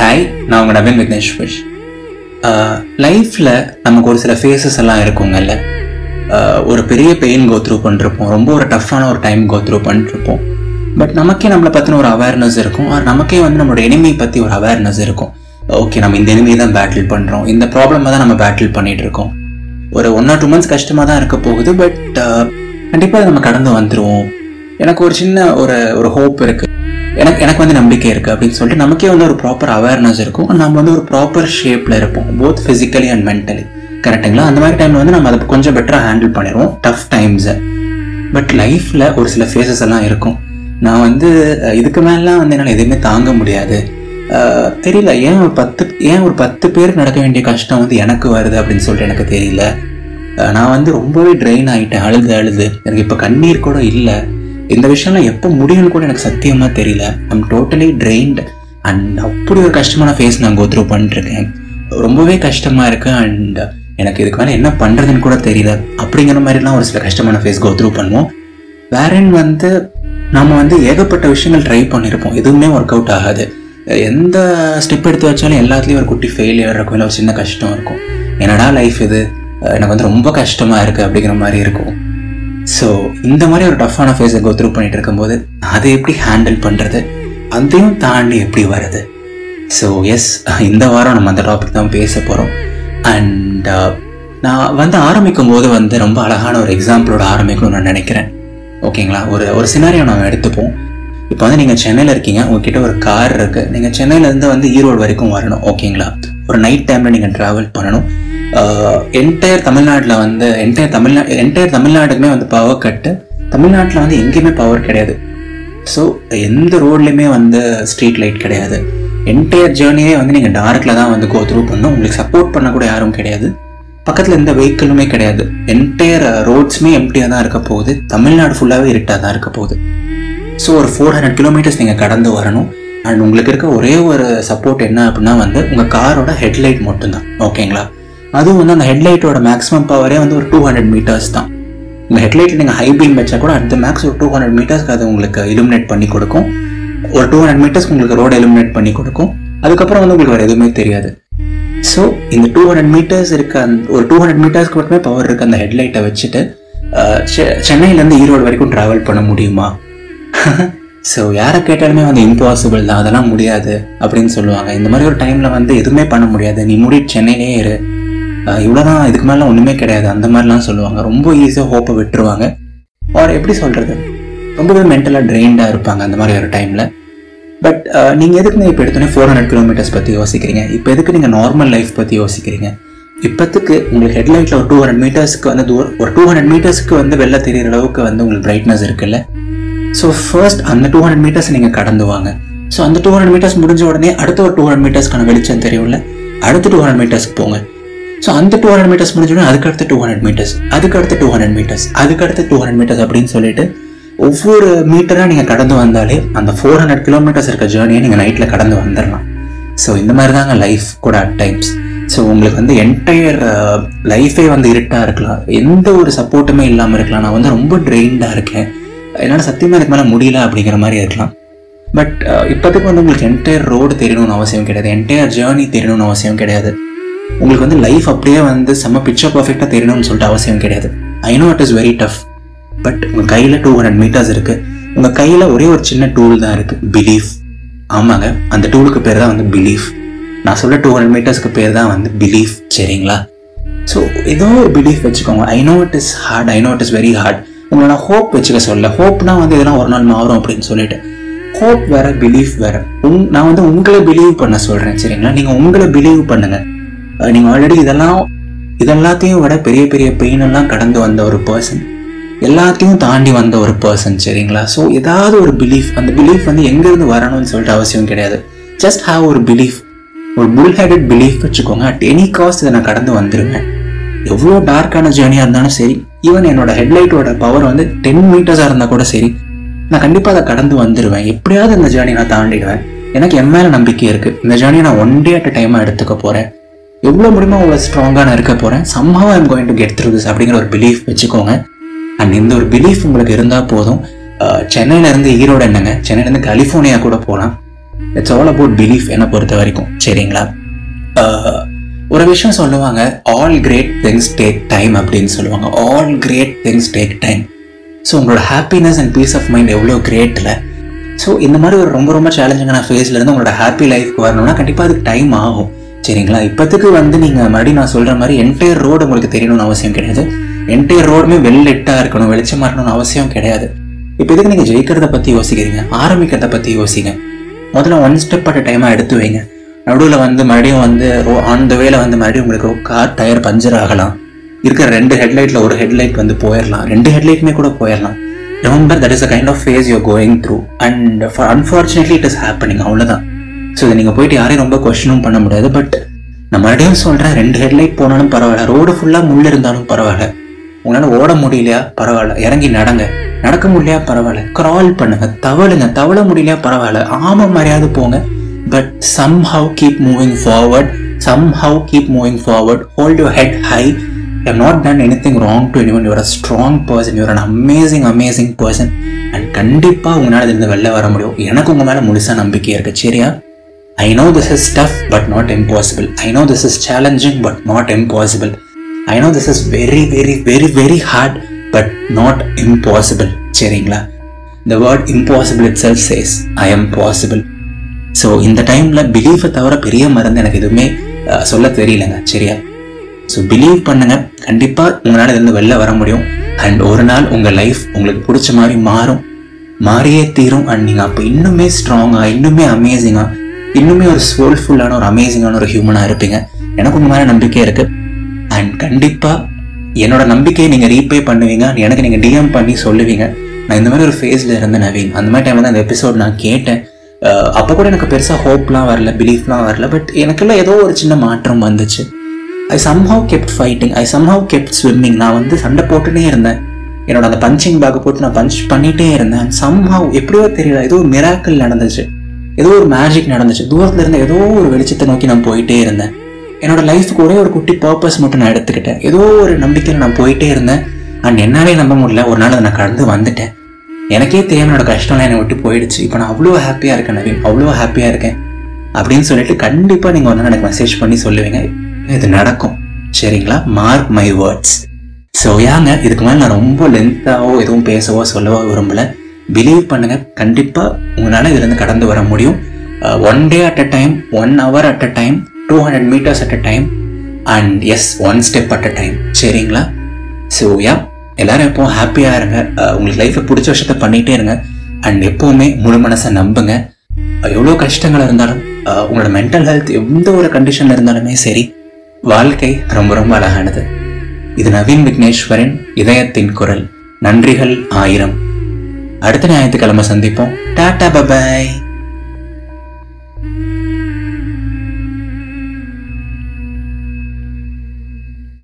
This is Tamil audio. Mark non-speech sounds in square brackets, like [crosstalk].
ஹாய் நான் உங்கள் நவீன் விக்னேஷ் விஷ் லைஃப்பில் நமக்கு ஒரு சில ஃபேஸஸ் எல்லாம் இருக்குங்கல்ல. ஒரு பெரிய பெயின் கோ த்ரூ பண்ணிருப்போம். ரொம்ப ஒரு டஃப்பான ஒரு டைம் கோ த்ரூ பண்ணிருப்போம். பட் நமக்கே நம்மளை பற்றின ஒரு அவேர்னஸ் இருக்கும். or நமக்கே வந்து நம்மளோட எனிமி பற்றி ஒரு அவேர்னஸ் இருக்கும். ஓகே நம்ம இந்த எனிமையை தான் பேட்டில் பண்ணுறோம் இந்த ப்ராப்ளமாக தான் நம்ம பேட்டில் பண்ணிட்டு இருக்கோம். ஒரு ஒன் ஆர் டூ மந்த்ஸ் கஷ்டமாக தான் இருக்க போகுது பட் கண்டிப்பாக நம்ம கடந்து வந்துடுவோம் எனக்கு ஒரு சின்ன ஒரு ஒரு ஹோப் இருக்குது எனக்கு எனக்கு வந்து நம்பிக்கை இருக்குது அப்படின்னு சொல்லிட்டு நமக்கே வந்து ஒரு ப்ராப்பர் அவேர்னஸ் இருக்கும். நம்ம வந்து ஒரு ப்ராப்பர் ஷேப்பில் இருப்போம். போத் ஃபிசிக்கலி அண்ட் மென்டலி கரெக்டுங்களா அந்த மாதிரி டைமில் வந்து நம்ம அதை கொஞ்சம் பெட்டராக ஹேண்டில் பண்ணிடுவோம். டஃப் டைம்ஸை பட் லைஃப்பில் ஒரு சில ஃபேஸஸ் எல்லாம் இருக்கும். நான் வந்து இதுக்கு மேலாம் வந்து என்னால் எதுவுமே தாங்க முடியாது. தெரியல. ஏன் ஒரு பத்து ஏன் ஒரு பத்து பேருக்கு நடக்க வேண்டிய கஷ்டம் வந்து எனக்கு வருது அப்படின்னு சொல்லிட்டு எனக்கு தெரியல. நான் வந்து ரொம்பவே ட்ரெயின் ஆகிட்டேன் அழுது அழுது. எனக்கு இப்போ கண்ணீர் கூட இல்லை. இந்த விஷயம்லாம் எப்போ முடியும்னு கூட எனக்கு சத்தியமாக தெரியல. ஐம் டோட்டலி ட்ரெயின்ட் அண்ட் அப்படி ஒரு கஷ்டமான ஃபேஸ் நான் கோத்ரூ பண்ணிட்டுருக்கேன் ரொம்பவே கஷ்டமாக இருக்குது அண்ட் எனக்கு இதுக்கு மேலே என்ன பண்ணுறதுன்னு கூட தெரியல. அப்படிங்கிற மாதிரிலாம் ஒரு சில கஷ்டமான ஃபேஸ் கோத்ரூ பண்ணுவோம். வேறன் வந்து நம்ம வந்து ஏகப்பட்ட விஷயங்கள் ட்ரை பண்ணியிருப்போம் எதுவுமே ஒர்க் அவுட் ஆகாது. எந்த ஸ்டெப் எடுத்து வச்சாலும் எல்லாத்துலேயும் ஒரு குட்டி ஃபெயிலியர் இருக்கும். இல்லை ஒரு சின்ன கஷ்டம் இருக்கும். என்னடா லைஃப் இது? எனக்கு வந்து ரொம்ப கஷ்டமாக இருக்குது அப்படிங்கிற மாதிரி இருக்கும். ஸோ இந்த மாதிரி ஒரு டஃப்பான ஃபேஸை கோ த்ரூ பண்ணிட்டு இருக்கும்போது அதை எப்படி ஹேண்டில் பண்ணுறது அதையும் தாண்டி எப்படி வருது ஸோ எஸ் இந்த வாரம் நம்ம அந்த டாபிக் தான் பேச போகிறோம் அண்ட் uh, நான் வந்து ஆரம்பிக்கும் போது வந்து ரொம்ப அழகான ஒரு எக்ஸாம்பிளோட ஆரம்பிக்கணும்னு நான் நினைக்கிறேன். ஓகேங்களா ஒரு ஒரு சினாரியோ நம்ம எடுத்துப்போம். இப்போ வந்து நீங்கள் சென்னையில் இருக்கீங்க உங்ககிட்ட ஒரு கார் இருக்குது நீங்கள் சென்னையிலேருந்து வந்து ஈரோடு வரைக்கும் வரணும். ஓகேங்களா ஒரு நைட் டைமில் நீங்கள் ட்ராவல் பண்ணணும். என்டையர் தமிழ்நாட்டில் வந்து என்டையர் தமிழ்நா என்டையர் தமிழ்நாட்டுக்குமே வந்து பவர் கட்டு தமிழ்நாட்டில் வந்து எங்கேயுமே பவர் கிடையாது. ஸோ எந்த ரோட்லையுமே வந்து ஸ்ட்ரீட் லைட் கிடையாது. என்டையர் ஜேர்னியே வந்து நீங்கள் டார்க்கில் தான் வந்து கோ த்ரூ பண்ணணும். உங்களுக்கு சப்போர்ட் பண்ண கூட யாரும் கிடையாது. பக்கத்தில் எந்த வெஹிக்கிளுமே கிடையாது. என்டையர் ரோட்ஸுமே எம்டியாக தான் இருக்க போகுது. தமிழ்நாடு ஃபுல்லாகவே இருட்டாக தான் இருக்க போகுது. ஸோ ஒரு ஃபோர் ஹண்ட்ரட் கிலோமீட்டர்ஸ் நீங்கள் கடந்து வரணும். அண்ட் உங்களுக்கு இருக்க ஒரே ஒரு சப்போர்ட் என்ன அப்படின்னா வந்து உங்கள் காரோட ஹெட்லைட் மட்டும்தான். ஓகேங்களா அதுவும் வந்து அந்த ஹெட்லைட்டோட மேக்ஸிமம் பவரே வந்து ஒரு டூ ஹண்ட்ரட் மீட்டர்ஸ் தான். உங்கள் ஹெட்லைட்டில் நீங்கள் ஹை பீம் வச்சா கூட அடுத்த மேக்ஸ் ஒரு டூ ஹண்ட்ரட் மீட்டர்ஸ்க்கு அது உங்களுக்கு இலுமினேட் பண்ணி கொடுக்கும். ஒரு டூ ஹண்ட்ரட் மீட்டர்ஸ்க்கு உங்களுக்கு ரோட இலுமினேட் பண்ணி கொடுக்கும். அதுக்கப்புறம் வந்து உங்களுக்கு வேறு எதுவுமே தெரியாது. ஸோ இந்த டூ ஹண்ட்ரட் மீட்டர்ஸ் இருக்க அந்த ஒரு டூ ஹண்ட்ரட் மீட்டர்ஸ்க்கு மட்டுமே பவர் இருக்க அந்த ஹெட்லைட்டை வச்சுட்டு செ- சென்னையிலேருந்து ஈரோடு வரைக்கும் ட்ராவல் பண்ண முடியுமா? [laughs] ஸோ யாரை கேட்டாலுமே வந்து இம்பாசிபிள் தான் அதெல்லாம் முடியாது அப்படின்னு சொல்லுவாங்க. இந்த மாதிரி ஒரு டைமில் வந்து எதுவுமே பண்ண முடியாது. நீ முடி சென்னையிலே இரு. இவ்வளோதான் இதுக்கு மேலே ஒன்றுமே கிடையாது. அந்த மாதிரிலாம் சொல்லுவாங்க. ரொம்ப ஈஸியாக ஹோப்பை விட்டுருவாங்க. ஆர் எப்படி சொல்கிறது ரொம்பவே மென்டலாக ட்ரெயின்டாக இருப்பாங்க அந்த மாதிரி ஒரு டைமில் பட் நீங்கள் எதுக்குங்க இப்போ எடுத்தோன்னே ஃபோர் ஹண்ட்ரட் கிலோமீட்டர்ஸ் பற்றி யோசிக்கிறீங்க? இப்போ எதுக்கு நீங்கள் நார்மல் லைஃப் பற்றி யோசிக்கிறீங்க? இப்போத்துக்கு உங்களுக்கு ஹெட்லைட்டில் ஒரு டூ ஹண்ட்ரட் மீட்டர்ஸ்க்கு வந்து ஒரு டூ ஹண்ட்ரட் மீட்டர்ஸ்க்கு வந்து வெளில தெரியிற அளவுக்கு வந்து உங்களுக்கு பிரைட்னஸ் இருக்குல்ல? ஸோ ஃபர்ஸ்ட் அந்த டூ ஹண்ட்ரட் மீட்டர்ஸ் நீங்கள் கடந்து வாங்க. ஸோ அந்த டூ ஹண்ட்ரட் மீட்டர்ஸ் முடிஞ்ச உடனே அடுத்த ஒரு டூ ஹண்ட்ரட் மீட்டர்ஸ்க்கான வெளிச்சம் தெரியும்ல? அடுத்த டூ ஹண்ட்ரட் மீட்டர்ஸ்க்கு போங்க. ஸோ அந்த டூ ஹண்ட்ரட் மீட்டர்ஸ் முடிஞ்ச உடனே அதுக்கு அடுத்த டூ ஹண்ட்ரட் மீட்டர்ஸ் அதுக்கு அடுத்த டூ ஹண்ட்ரட் மீட்டர்ஸ் அதுக்கு அடுத்த டூ ஹண்ட்ரட் மீட்டர்ஸ் அப்படின்னு சொல்லிட்டு ஒவ்வொரு மீட்டராக நீங்கள் கடந்து வந்தாலே அந்த ஃபோர் ஹண்ட்ரட் கிலோமீட்டர்ஸ் இருக்க ஜேர்னியை நீங்கள் நைட்டில் கடந்து வந்துடலாம். ஸோ இந்த மாதிரி தாங்க லைஃப் கூட அட் டைம்ஸ் ஸோ உங்களுக்கு வந்து என்டையர் லைஃபே uh, வந்து இருட்டாக இருக்கலாம். எந்த ஒரு சப்போர்ட்டுமே இல்லாமல் இருக்கலாம். நான் வந்து ரொம்ப ட்ரெயின்டாக இருக்கேன். என்னால் சத்தியமாக இதுக்கு மேலே முடியல அப்படிங்கிற மாதிரி இருக்கலாம். பட் uh, இப்போதைக்கு வந்து உங்களுக்கு என்டையர் ரோடு தெரியணும்னு அவசியம் கிடையாது. என்டையர் ஜேர்னி தெரியணும்னு அவசியம் கிடையாது. உங்களுக்கு வந்து லைஃப் அப்படியே வந்து செம்ம பிக்சர் பர்ஃபெக்டாக தெரியணும்னு சொல்லிட்டு அவசியம் கிடையாது. I know it is very tough but உங்கள் கையில் டூ ஹண்ட்ரட் மீட்டர்ஸ் இருக்குது உங்கள் கையில் ஒரே ஒரு சின்ன டூல் தான் இருக்குது பிலீஃப் ஆமாங்க. அந்த டூலுக்கு பேர் தான் வந்து பிலீஃப் நான் சொல்ல டூ ஹண்ட்ரட் மீட்டர்ஸ்க்கு பேர் தான் வந்து பிலீஃப் சரிங்களா? ஸோ ஏதோ ஒரு பிலீஃப் வச்சுக்கோங்க. I know it is hard I know it is very hard உங்களை நான் ஹோப் வச்சுக்க சொல்ல ஹோப்னா வந்து இதெல்லாம் ஒரு நாள் மாறும் அப்படின்னு சொல்லிட்டு. ஹோப் வேற பிலீஃப் வேற. உங் நான் வந்து உங்களை பிலீவ் பண்ண சொல்கிறேன் சரிங்களா? நீங்கள் உங்களை பிலீவ் பண்ணுங்க. நீங்கள் ஆல்ரெடி இதெல்லாம் இதெல்லாத்தையும் விட பெரிய பெரிய பெயின் எல்லாம் கடந்து வந்த ஒரு பர்சன் எல்லாத்தையும் தாண்டி வந்த ஒரு பர்சன் சரிங்களா? ஸோ ஏதாவது ஒரு பிலீஃப் அந்த பிலீஃப் வந்து எங்கேருந்து வரணும்னு சொல்லிட்டு அவசியம் கிடையாது. ஜஸ்ட் ஹாவ் ஒரு பிலீஃப் ஒரு புல் ஹெடட் பிலீஃப் வச்சுக்கோங்க. அட் எனி காஸ்ட் இதை நான் கடந்து வந்துருவேன். எவ்வளோ டார்க்கான ஜேர்னியாக இருந்தாலும் சரி ஈவன் என்னோட ஹெட்லைட்டோட பவர் வந்து டென் மீட்டர்ஸாக இருந்தால் கூட சரி நான் கண்டிப்பாக அதை கடந்து வந்துடுவேன் எப்படியாவது இந்த ஜேர்னி நான் தாண்டிடுவேன். எனக்கு என் மேலே நம்பிக்கை இருக்குது இந்த ஜேர்னி நான் ஒன் டே அட் டைமாக எடுத்துக்க போகிறேன் எவ்வளோ முடியுமோ அவ்வளோ ஸ்ட்ராங்காக நான் இருக்க போகிறேன் somehow I'm going to get through this அப்படிங்கிற ஒரு பிலீஃப் வச்சுக்கோங்க. அண்ட் இந்த ஒரு பிலீஃப் உங்களுக்கு இருந்தால் போதும். சென்னையிலேருந்து ஈரோடு என்னங்க? சென்னையிலேருந்து கலிஃபோர்னியா கூட போகலாம் இட்ஸ் ஆல் அபவுட் பிலீஃப் என்னை பொறுத்த வரைக்கும். சரிங்களா? ஒரு விஷயம் சொல்லுவாங்க all great things take time அப்படின்னு சொல்லுவாங்க. All great things take time so உங்களோட happiness and peace of mind எவ்வளோ கிரேட்டில் ஸோ இந்த மாதிரி ஒரு ரொம்ப ரொம்ப சேலஞ்சிங்கான ஃபேஸ்லேருந்து உங்களோட ஹாப்பி லைஃப்க்கு வரணும்னா கண்டிப்பாக அதுக்கு டைம் ஆகும். சரிங்களா? இப்போத்துக்கு வந்து நீங்கள் மறுபடியும் நான் சொல்கிற மாதிரி என்டையர் ரோடு உங்களுக்கு தெரியணும்னு அவசியம் கிடையாது. என்டையர் ரோடுமே வெள்ளிட்டாக இருக்கணும் வெளிச்சமாக இருக்கணும்னு அவசியம் கிடையாது. இப்போ இதுக்கு நீங்கள் ஜெயிக்கிறத பற்றி யோசிக்கிறீங்க? ஆரம்பிக்கிறத பற்றி யோசிங்க. முதல்ல ஒன் ஸ்டெப் அட் டைமாக எடுத்து வைங்க. நடுவில் வந்து மறுபடியும் வந்து ஆன் த வேல வந்து மறுபடியும் உங்களுக்கு கார் டயர் பஞ்சர் ஆகலாம். இருக்கிற ரெண்டு ஹெட்லைட்டில் ஒரு ஹெட்லைட் வந்து போயிடலாம் ரெண்டு ஹெட்லைட்டுமே கூட போயிடலாம் remember that is a kind of phase you're going through and for unfortunately it is happening அவ்வளோதான் ஸோ இதை நீங்கள் போயிட்டு யாரையும் ரொம்ப கொஸ்டினும் பண்ண முடியாது. பட் நான் மறுபடியும் சொல்கிறேன் ரெண்டு ஹெட்லைட் போனாலும் பரவாயில்ல. ரோடு ஃபுல்லாக முள் இருந்தாலும் பரவாயில்ல. உங்களால் ஓட முடியலையா? பரவாயில்ல. இறங்கி நடங்க. நடக்க முடியலையா? பரவாயில்ல. க்ரால் பண்ணுங்க. தவளுங்க. தவள முடியலையா? பரவாயில்ல. ஆமாம் மரியாதை போங்க. But somehow keep moving forward somehow keep moving forward hold your head high you have not done anything wrong to anyone. You're a strong person you're an amazing amazing person and கண்டிப்பாக உங்களால் இதுலேருந்து வெளில வர முடியும். எனக்கு உங்கள் மேலே முழுசாக நம்பிக்கை இருக்குது சரியா? I know this is tough but not impossible I know this is challenging but not impossible I know this is very very very very hard but not impossible சரிங்களா? The word impossible itself says I am possible so இந்த டைமில் பிலீஃபை தவிர பெரிய மருந்து எனக்கு எதுவுமே சொல்ல தெரியலங்க சரியா? ஸோ பிலீவ் பண்ணுங்க. கண்டிப்பாக உங்களால் இதுலேருந்து வெளில வர முடியும். அண்ட் ஒரு நாள் உங்கள் லைஃப் உங்களுக்கு பிடிச்ச மாதிரி மாறும். மாறியே தீரும். அண்ட் நீங்கள் அப்போ இன்னுமே ஸ்ட்ராங்காக இன்னுமே அமேசிங்காக இன்னுமே ஒரு சோல்ஃபுல்லான ஒரு அமேசிங்கான ஒரு ஹியூமனாக இருப்பீங்க. எனக்கு உங்கள் மேலே நம்பிக்கை இருக்குது அண்ட் கண்டிப்பாக என்னோட நம்பிக்கையை நீங்கள் ரீபே பண்ணுவீங்க. எனக்கு நீங்கள் டிஎம் பண்ணி சொல்லுவீங்க. நான் இந்த மாதிரி ஒரு ஃபேஸில் இருந்தேன் நவீன். அந்த மாதிரி டைமில் தான் அந்த எபிசோட் நான் கேட்டேன். அப்போ கூட எனக்கு பெருசாக ஹோப்லாம் வரல பிலீஃப்லாம் வரல பட் எனக்குள்ள ஏதோ ஒரு சின்ன மாற்றம் வந்துச்சு. I somehow kept fighting I somehow kept swimming நான் வந்து சண்டை போட்டுட்டே இருந்தேன். என்னோட அந்த பஞ்சிங் பேக்கை போட்டு நான் பஞ்ச் பண்ணிகிட்டே இருந்தேன். சம்ஹவ் எப்படியோ தெரியல ஏதோ ஒரு மிராக்கல் நடந்துச்சு. ஏதோ ஒரு மேஜிக் நடந்துச்சு. தூரத்துல இருந்து ஏதோ ஒரு வெளிச்சத்தை நோக்கி நான் போயிட்டே இருந்தேன். என்னோட லைஃப்க்கு ஒரே ஒரு குட்டி பர்பஸ் மட்டும் நான் எடுத்துக்கிட்டேன். ஏதோ ஒரு நம்பிக்கையில் நான் போயிட்டே இருந்தேன். அண்ட் என்னாலே நம்ப முடியல. ஒரு நாள் அதை நான் கடந்து வந்துட்டேன். எனக்கே தெரியாம என்னோட கஷ்டம்லாம் என்னை விட்டு போயிடுச்சு. இப்போ நான் அவ்வளோ ஹாப்பியாக இருக்கேன் நவீன். அவ்வளோ ஹாப்பியாக இருக்கேன். அப்படின்னு சொல்லிட்டு கண்டிப்பாக நீங்கள் வந்து எனக்கு மெசேஜ் பண்ணி சொல்லுவீங்க. இது நடக்கும். சரிங்களா? மார்க் மை வேர்ட்ஸ் ஸோ யாங்க? இதுக்கு மேலே நான் ரொம்ப லென்த்தாவோ எதுவும் பேசவோ சொல்லவோ விரும்பல. பிலீவ் பண்ணுங்கள் கண்டிப்பாக உங்களால் இதுலேருந்து கடந்து வர முடியும். One day at a time one hour at a time two hundred metres at a time and as one step at a time சரிங்களா? ஸோ யா எல்லாரும் எப்பவும் ஹாப்பியாக இருங்க. உங்களுக்கு லைஃப்பை பிடிச்ச விஷயத்த பண்ணிகிட்டே இருங்க. அண்ட் எப்போவுமே முழு மனசை நம்புங்க. எவ்வளோ கஷ்டங்கள் இருந்தாலும் உங்களோட மென்டல் ஹெல்த் எந்த ஒரு கண்டிஷனில் இருந்தாலுமே சரி வாழ்க்கை ரொம்ப ரொம்ப அழகானது. இது நவீன் விக்னேஸ்வரன் இதயத்தின் குரல். நன்றிகள் ஆயிரம். அடுத்த ஞாயிற்றுக்கிழமை சந்திப்போம். டாடா பபாய்